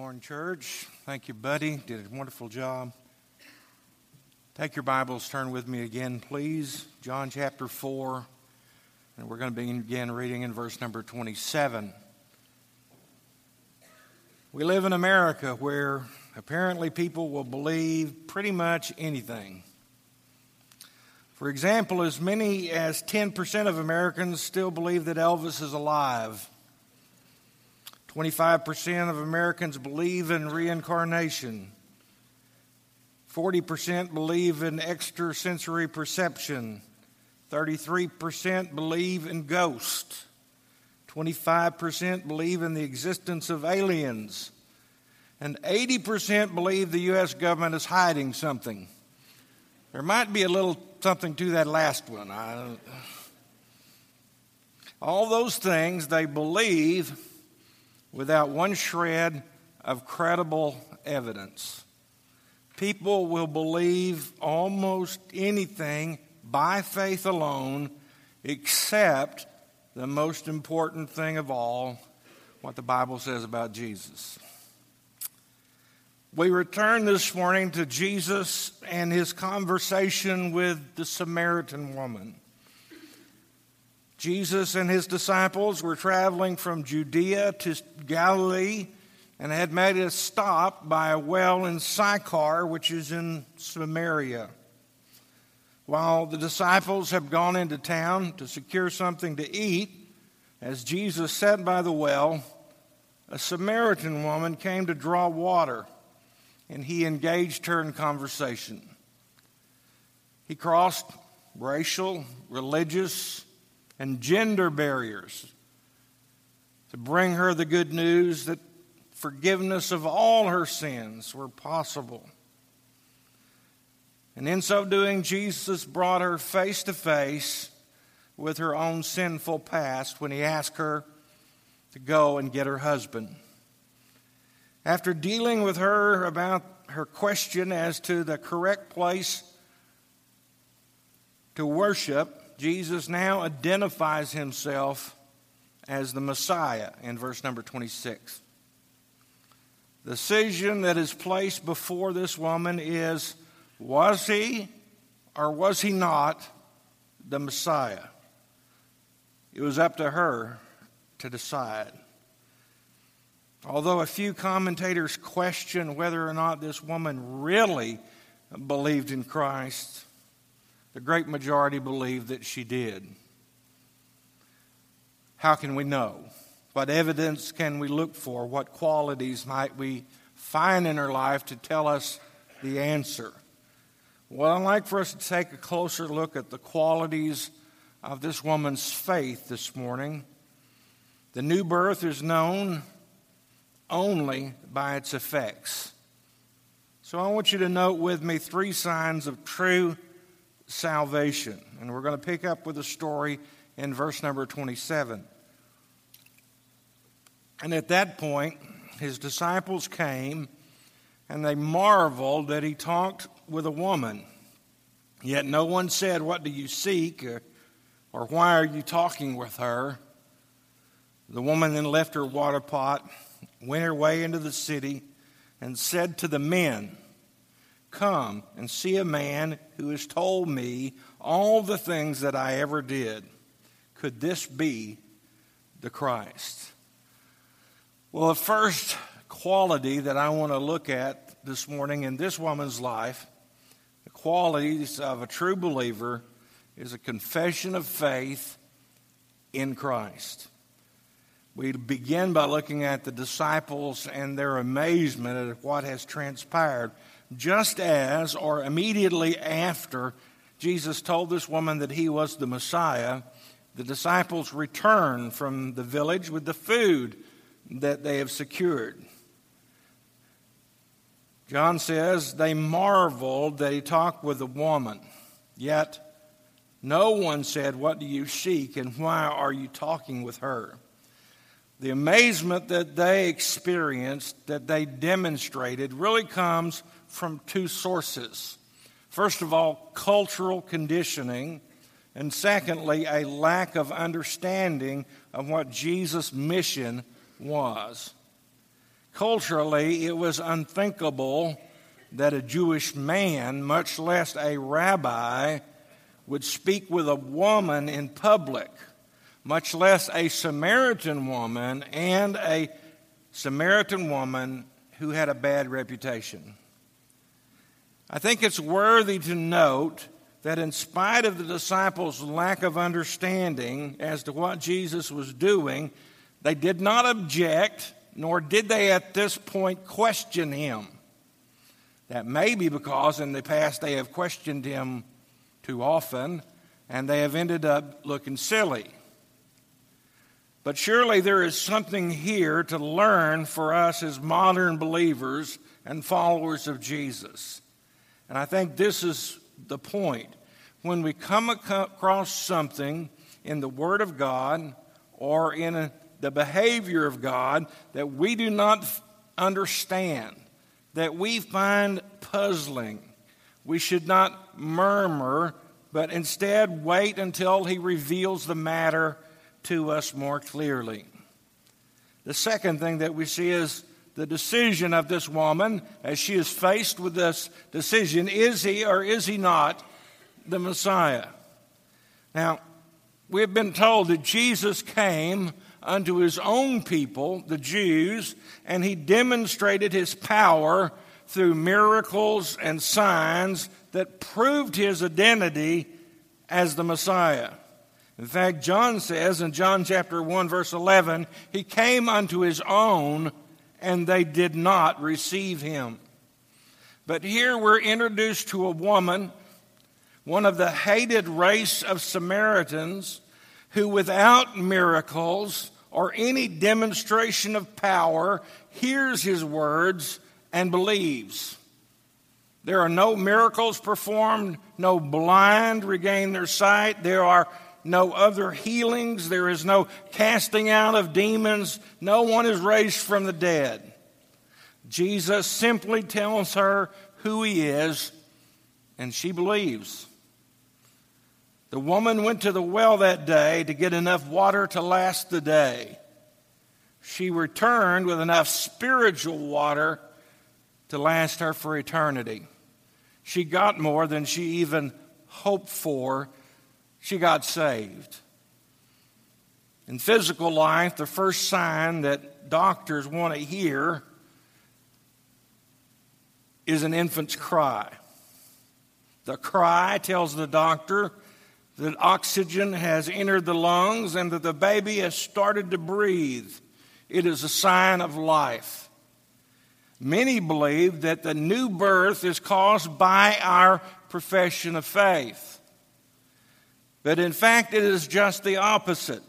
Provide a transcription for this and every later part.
morning, church. Thank you, buddy. Did a wonderful job. Take your Bibles, turn with me again, please. John chapter 4, and we're going to begin reading in verse number 27. We live in America where apparently people will believe pretty much anything. For example, as many as 10% of Americans still believe that Elvis is alive. 25% of Americans believe in reincarnation. 40% believe in extrasensory perception. 33% believe in ghosts. 25% believe in the existence of aliens. And 80% believe the U.S. government is hiding something. There might be a little something to that last one. I, all those things they believe without one shred of credible evidence. People will believe almost anything by faith alone, except the most important thing of all what the Bible says about Jesus. We return this morning to Jesus and his conversation with the Samaritan woman. Jesus and his disciples were traveling from Judea to Galilee and had made a stop by a well in Sychar, which is in Samaria. While the disciples have gone into town to secure something to eat, as Jesus sat by the well, a Samaritan woman came to draw water, and he engaged her in conversation. He crossed racial, religious, and gender barriers to bring her the good news that forgiveness of all her sins were possible. And in so doing, Jesus brought her face to face with her own sinful past when he asked her to go and get her husband. After dealing with her about her question as to the correct place to worship, Jesus now identifies himself as the Messiah in verse number 26. The decision that is placed before this woman is was he or was he not the Messiah? It was up to her to decide. Although a few commentators question whether or not this woman really believed in Christ, the great majority believe that she did. How can we know? What evidence can we look for? What qualities might we find in her life to tell us the answer? Well, I'd like for us to take a closer look at the qualities of this woman's faith this morning. The new birth is known only by its effects. So I want you to note with me three signs of true salvation. And we're going to pick up with a story in verse number 27. And at that point, his disciples came and they marveled that he talked with a woman. Yet no one said, What do you seek? or, or why are you talking with her? The woman then left her water pot, went her way into the city, and said to the men, Come and see a man who has told me all the things that I ever did. Could this be the Christ? Well, the first quality that I want to look at this morning in this woman's life, the qualities of a true believer, is a confession of faith in Christ. We begin by looking at the disciples and their amazement at what has transpired just as or immediately after Jesus told this woman that he was the Messiah, the disciples return from the village with the food that they have secured. John says they marveled that he talked with a woman, yet no one said, What do you seek and why are you talking with her? The amazement that they experienced, that they demonstrated, really comes from two sources. First of all, cultural conditioning, and secondly, a lack of understanding of what Jesus' mission was. Culturally, it was unthinkable that a Jewish man, much less a rabbi, would speak with a woman in public, much less a Samaritan woman and a Samaritan woman who had a bad reputation. I think it's worthy to note that, in spite of the disciples' lack of understanding as to what Jesus was doing, they did not object, nor did they at this point question him. That may be because in the past they have questioned him too often, and they have ended up looking silly. But surely there is something here to learn for us as modern believers and followers of Jesus. And I think this is the point. When we come across something in the Word of God or in the behavior of God that we do not understand, that we find puzzling, we should not murmur, but instead wait until He reveals the matter to us more clearly. The second thing that we see is the decision of this woman as she is faced with this decision is he or is he not the Messiah? Now, we have been told that Jesus came unto his own people, the Jews, and he demonstrated his power through miracles and signs that proved his identity as the Messiah. In fact, John says in John chapter 1, verse 11, he came unto his own, and they did not receive him. But here we're introduced to a woman, one of the hated race of Samaritans, who without miracles or any demonstration of power hears his words and believes. There are no miracles performed, no blind regain their sight, there are no other healings, there is no casting out of demons, no one is raised from the dead. Jesus simply tells her who he is, and she believes. The woman went to the well that day to get enough water to last the day. She returned with enough spiritual water to last her for eternity. She got more than she even hoped for. She got saved. In physical life, the first sign that doctors want to hear is an infant's cry. The cry tells the doctor that oxygen has entered the lungs and that the baby has started to breathe. It is a sign of life. Many believe that the new birth is caused by our profession of faith. But in fact, it is just the opposite.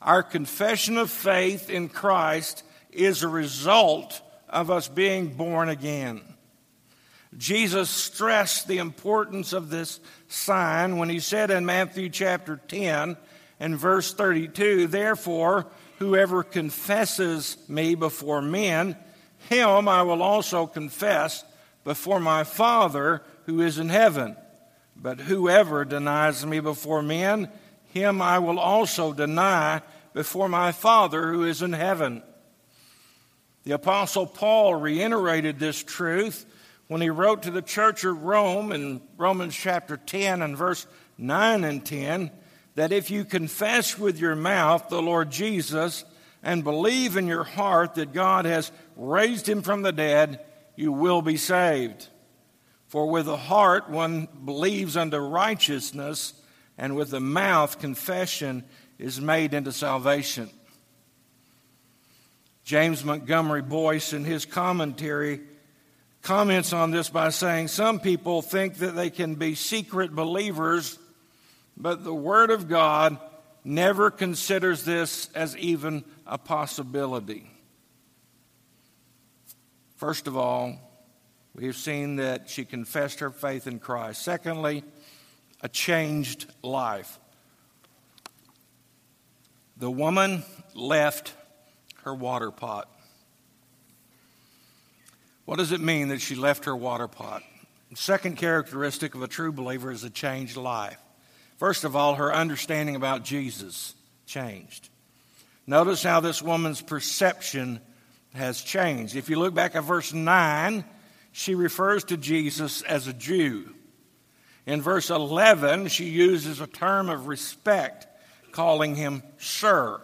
Our confession of faith in Christ is a result of us being born again. Jesus stressed the importance of this sign when he said in Matthew chapter 10 and verse 32 Therefore, whoever confesses me before men, him I will also confess before my Father who is in heaven. But whoever denies me before men, him I will also deny before my Father who is in heaven. The Apostle Paul reiterated this truth when he wrote to the church of Rome in Romans chapter 10 and verse 9 and 10 that if you confess with your mouth the Lord Jesus and believe in your heart that God has raised him from the dead, you will be saved. For with the heart one believes unto righteousness, and with the mouth confession is made into salvation. James Montgomery Boice, in his commentary, comments on this by saying some people think that they can be secret believers, but the Word of God never considers this as even a possibility. First of all, we have seen that she confessed her faith in Christ. Secondly, a changed life. The woman left her water pot. What does it mean that she left her water pot? The second characteristic of a true believer is a changed life. First of all, her understanding about Jesus changed. Notice how this woman's perception has changed. If you look back at verse 9, she refers to Jesus as a Jew. In verse 11, she uses a term of respect, calling him sir.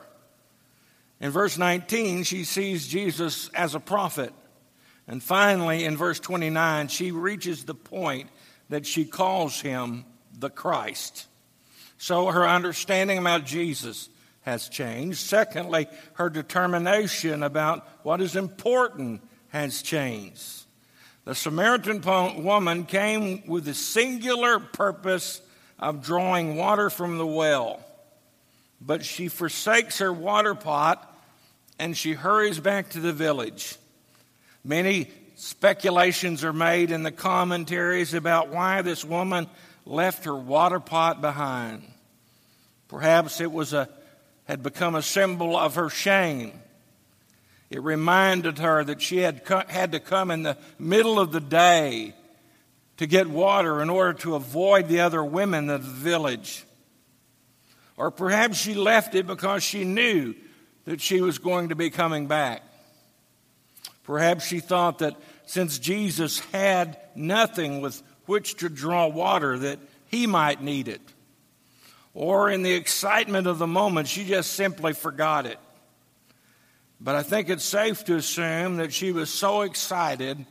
In verse 19, she sees Jesus as a prophet. And finally, in verse 29, she reaches the point that she calls him the Christ. So her understanding about Jesus has changed. Secondly, her determination about what is important has changed. The Samaritan woman came with the singular purpose of drawing water from the well, but she forsakes her water pot and she hurries back to the village. Many speculations are made in the commentaries about why this woman left her water pot behind. Perhaps it was a had become a symbol of her shame. It reminded her that she had, co- had to come in the middle of the day to get water in order to avoid the other women of the village. Or perhaps she left it because she knew that she was going to be coming back. Perhaps she thought that since Jesus had nothing with which to draw water, that he might need it or in the excitement of the moment, she just simply forgot it. But I think it's safe to assume that she was so excited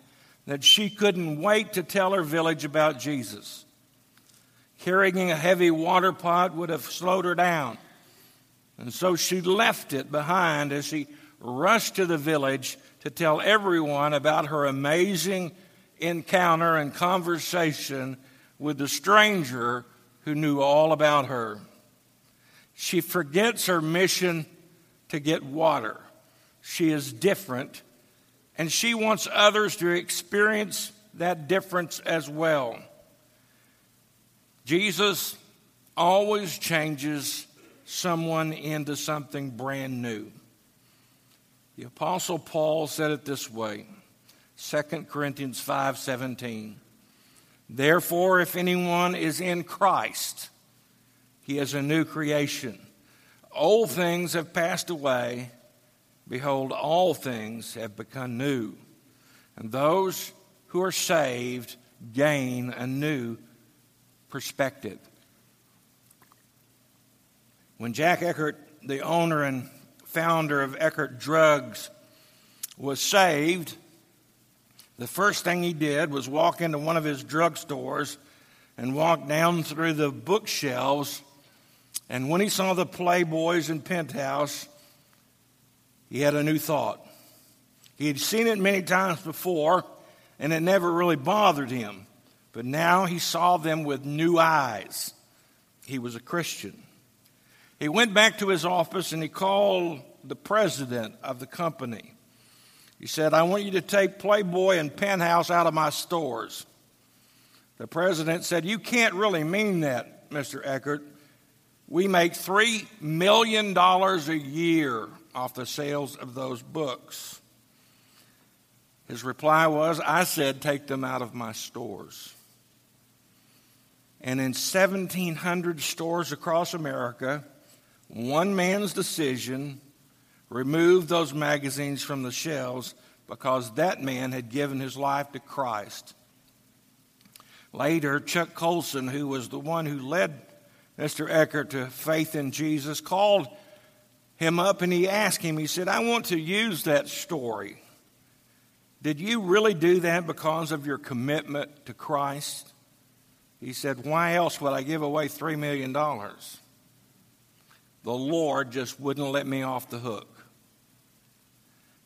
that she couldn't wait to tell her village about Jesus. Carrying a heavy water pot would have slowed her down. And so she left it behind as she rushed to the village to tell everyone about her amazing encounter and conversation with the stranger who knew all about her. She forgets her mission to get water. She is different, and she wants others to experience that difference as well. Jesus always changes someone into something brand new. The apostle Paul said it this way, 2 Corinthians 5:17. Therefore, if anyone is in Christ, he is a new creation. Old things have passed away. Behold, all things have become new. And those who are saved gain a new perspective. When Jack Eckerd, the owner and founder of Eckerd Drugs, was saved, the first thing he did was walk into one of his drugstores and walk down through the bookshelves. And when he saw the Playboys and Penthouse, he had a new thought. He had seen it many times before, and it never really bothered him. But now he saw them with new eyes. He was a Christian. He went back to his office and he called the president of the company. He said, I want you to take Playboy and Penthouse out of my stores. The president said, You can't really mean that, Mr. Eckerd. We make $3 million a year off the sales of those books. His reply was, I said, take them out of my stores. And in 1,700 stores across America, one man's decision removed those magazines from the shelves because that man had given his life to Christ. Later, Chuck Colson, who was the one who led Mr. Eckerd to faith in Jesus, called him up and he asked him, he said, I want to use that story. Did you really do that because of your commitment to Christ? He said, Why else would I give away $3 million? The Lord just wouldn't let me off the hook.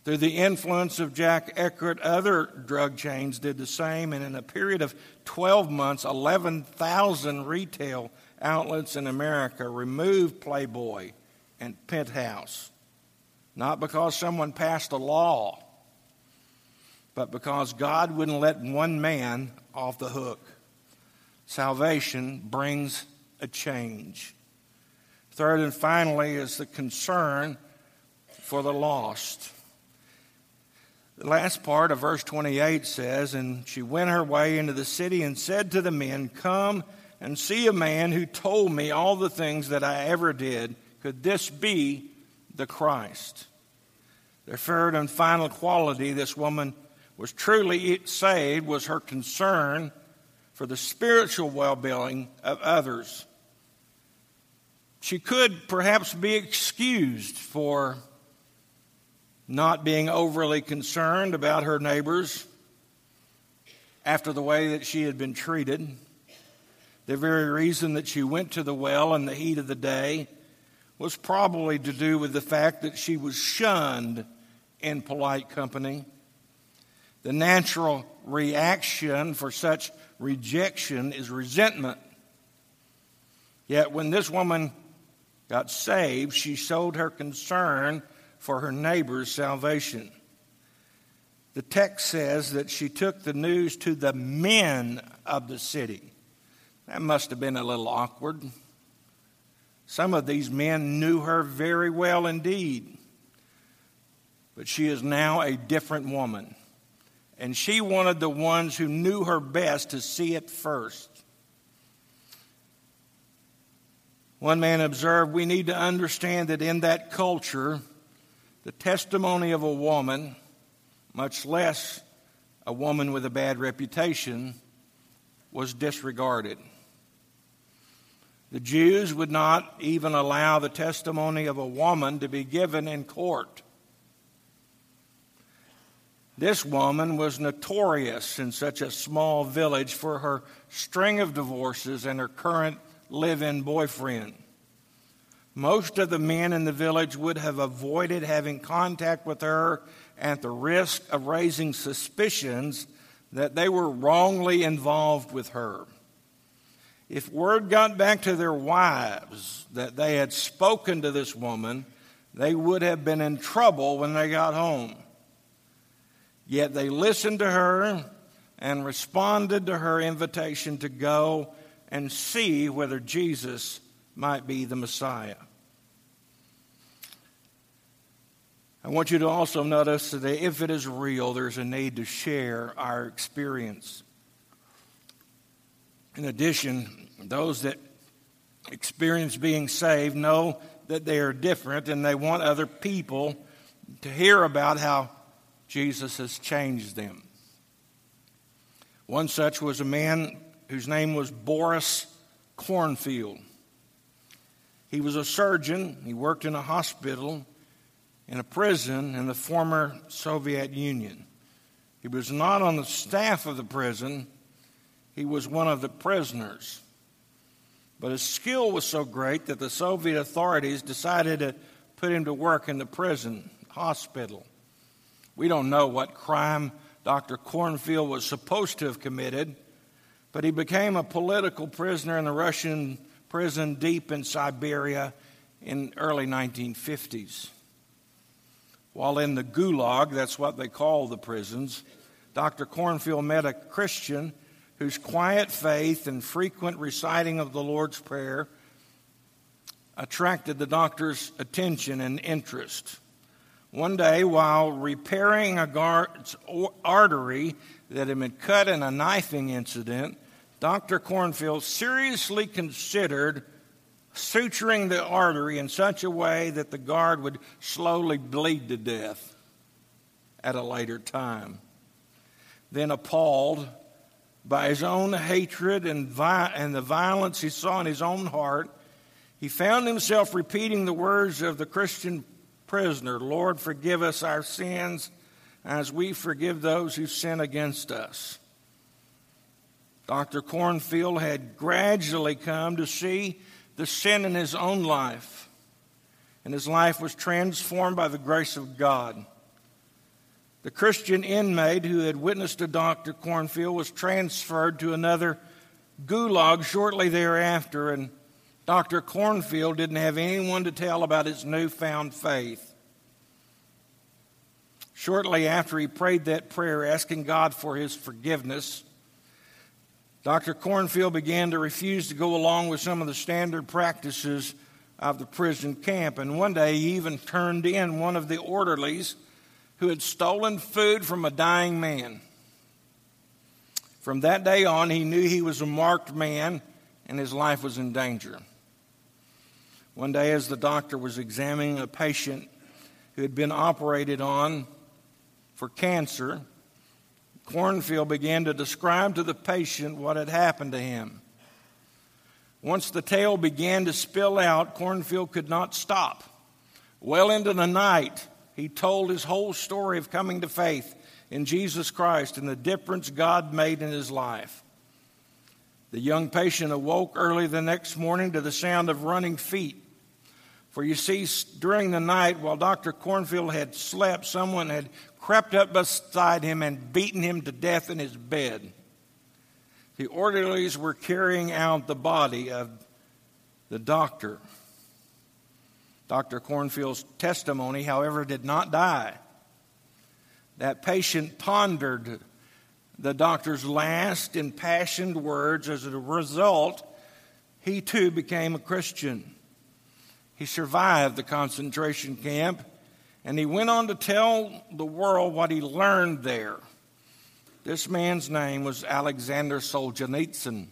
Through the influence of Jack Eckerd, other drug chains did the same, and in a period of 12 months, 11,000 retail outlets in America removed Playboy and Penthouse. Not because someone passed a law, but because God wouldn't let one man off the hook. Salvation brings a change. Third and finally is the concern for the lost. The last part of verse 28 says, And she went her way into the city and said to the men, Come and see a man who told me all the things that I ever did. Could this be the Christ? The third and final quality this woman was truly saved was her concern for the spiritual well being of others. She could perhaps be excused for not being overly concerned about her neighbors after the way that she had been treated. The very reason that she went to the well in the heat of the day was probably to do with the fact that she was shunned in polite company. The natural reaction for such rejection is resentment. Yet when this woman got saved, she showed her concern for her neighbor's salvation. The text says that she took the news to the men of the city. That must have been a little awkward. Some of these men knew her very well indeed. But she is now a different woman. And she wanted the ones who knew her best to see it first. One man observed we need to understand that in that culture, the testimony of a woman, much less a woman with a bad reputation, was disregarded. The Jews would not even allow the testimony of a woman to be given in court. This woman was notorious in such a small village for her string of divorces and her current live in boyfriend. Most of the men in the village would have avoided having contact with her at the risk of raising suspicions that they were wrongly involved with her. If word got back to their wives that they had spoken to this woman, they would have been in trouble when they got home. Yet they listened to her and responded to her invitation to go and see whether Jesus might be the Messiah. I want you to also notice that if it is real, there's a need to share our experience. In addition, those that experience being saved know that they are different and they want other people to hear about how Jesus has changed them. One such was a man whose name was Boris Cornfield. He was a surgeon, he worked in a hospital, in a prison in the former Soviet Union. He was not on the staff of the prison, he was one of the prisoners. But his skill was so great that the Soviet authorities decided to put him to work in the prison hospital. We don't know what crime Dr. Cornfield was supposed to have committed, but he became a political prisoner in the Russian prison deep in Siberia in early 1950s. While in the gulag, that's what they call the prisons, Dr. Cornfield met a Christian whose quiet faith and frequent reciting of the Lord's Prayer attracted the doctor's attention and interest. One day, while repairing a guard's artery that had been cut in a knifing incident, Dr. Cornfield seriously considered suturing the artery in such a way that the guard would slowly bleed to death at a later time. Then, appalled by his own hatred and, vi- and the violence he saw in his own heart, he found himself repeating the words of the Christian prisoner Lord, forgive us our sins as we forgive those who sin against us. Dr. Cornfield had gradually come to see the sin in his own life, and his life was transformed by the grace of God. The Christian inmate who had witnessed to Dr. Cornfield was transferred to another gulag shortly thereafter, and Dr. Cornfield didn't have anyone to tell about his newfound faith. Shortly after he prayed that prayer, asking God for his forgiveness, Dr. Cornfield began to refuse to go along with some of the standard practices of the prison camp. And one day he even turned in one of the orderlies who had stolen food from a dying man. From that day on, he knew he was a marked man and his life was in danger. One day, as the doctor was examining a patient, who had been operated on for cancer, Cornfield began to describe to the patient what had happened to him. Once the tale began to spill out, Cornfield could not stop. Well into the night, he told his whole story of coming to faith in Jesus Christ and the difference God made in his life. The young patient awoke early the next morning to the sound of running feet. For you see, during the night, while Dr. Cornfield had slept, someone had crept up beside him and beaten him to death in his bed. The orderlies were carrying out the body of the doctor. Dr. Cornfield's testimony, however, did not die. That patient pondered the doctor's last impassioned words. As a result, he too became a Christian. He survived the concentration camp and he went on to tell the world what he learned there. This man's name was Alexander Solzhenitsyn.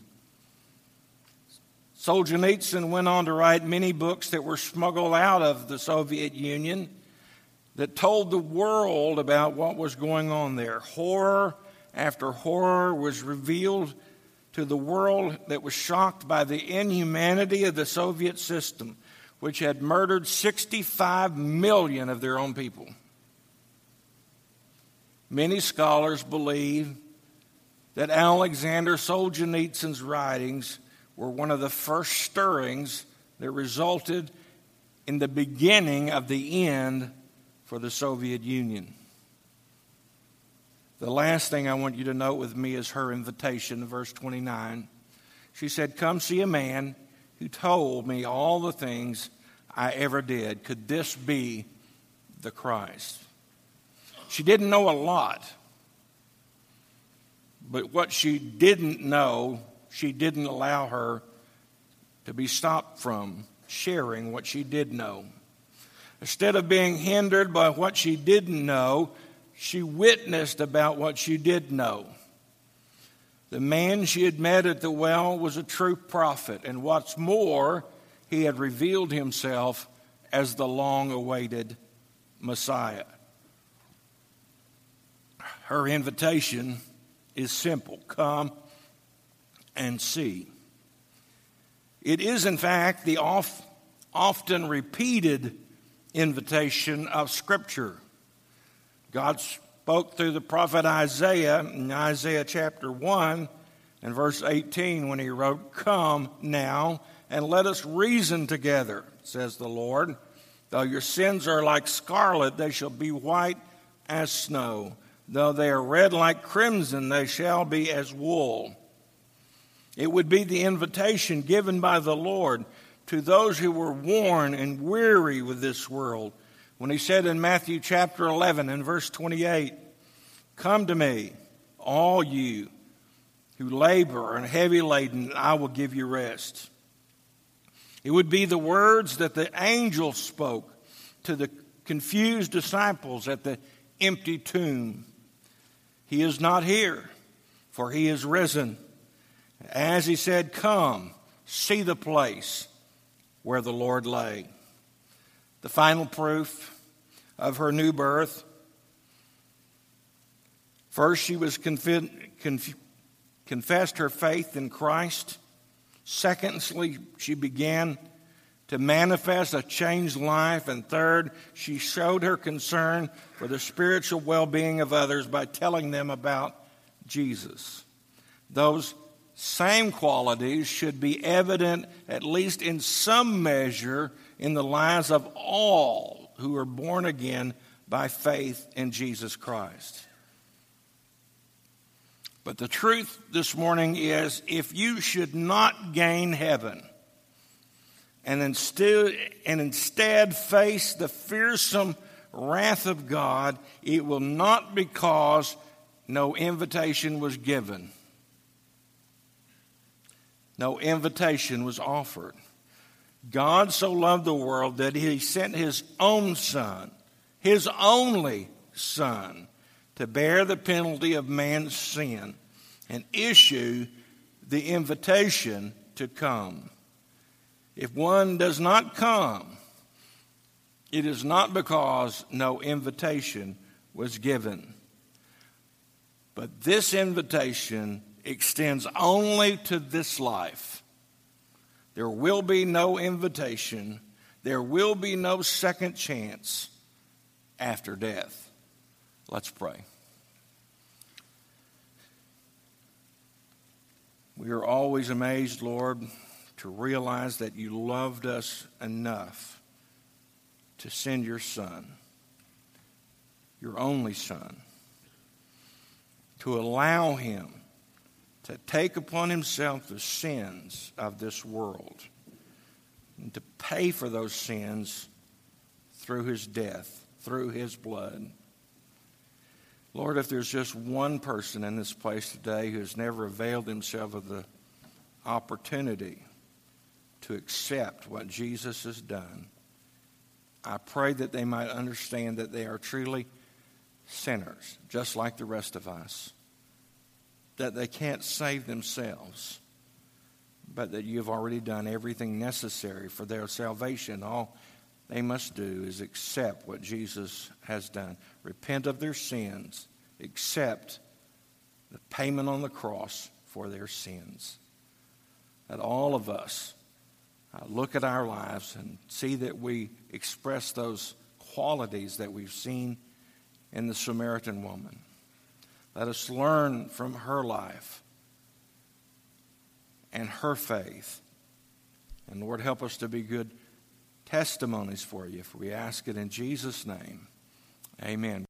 Solzhenitsyn went on to write many books that were smuggled out of the Soviet Union that told the world about what was going on there. Horror after horror was revealed to the world that was shocked by the inhumanity of the Soviet system, which had murdered 65 million of their own people. Many scholars believe that Alexander Solzhenitsyn's writings were one of the first stirrings that resulted in the beginning of the end for the Soviet Union. The last thing I want you to note with me is her invitation, verse 29. She said, Come see a man who told me all the things I ever did. Could this be the Christ? She didn't know a lot. But what she didn't know, she didn't allow her to be stopped from sharing what she did know. Instead of being hindered by what she didn't know, she witnessed about what she did know. The man she had met at the well was a true prophet, and what's more, he had revealed himself as the long awaited Messiah. Her invitation is simple come and see. It is, in fact, the oft, often repeated invitation of Scripture. God spoke through the prophet Isaiah in Isaiah chapter 1 and verse 18 when he wrote, Come now and let us reason together, says the Lord. Though your sins are like scarlet, they shall be white as snow. Though they are red like crimson, they shall be as wool. It would be the invitation given by the Lord to those who were worn and weary with this world when he said in Matthew chapter 11 and verse 28, Come to me, all you who labor and heavy laden, I will give you rest. It would be the words that the angel spoke to the confused disciples at the empty tomb. He is not here, for he is risen. As he said, Come, see the place where the Lord lay. The final proof of her new birth. First, she was conf- conf- confessed her faith in Christ. Secondly, she began to manifest a changed life. And third, she showed her concern for the spiritual well being of others by telling them about Jesus. Those same qualities should be evident, at least in some measure, in the lives of all who are born again by faith in Jesus Christ. But the truth this morning is if you should not gain heaven, and instead, and instead face the fearsome wrath of God, it will not because no invitation was given. No invitation was offered. God so loved the world that he sent his own son, his only son, to bear the penalty of man's sin and issue the invitation to come. If one does not come, it is not because no invitation was given, but this invitation extends only to this life. There will be no invitation, there will be no second chance after death. Let's pray. We are always amazed, Lord, to realize that you loved us enough to send your Son, your only Son, to allow him to take upon himself the sins of this world and to pay for those sins through his death, through his blood. Lord, if there's just one person in this place today who has never availed himself of the opportunity to accept what Jesus has done, I pray that they might understand that they are truly sinners, just like the rest of us, that they can't save themselves, but that you've already done everything necessary for their salvation. All they must do is accept what Jesus has done, repent of their sins, accept the payment on the cross for their sins. That all of us uh, look at our lives and see that we express those qualities that we've seen in the Samaritan woman. Let us learn from her life and her faith. And Lord, help us to be good testimonies for you if we ask it in Jesus' name. Amen.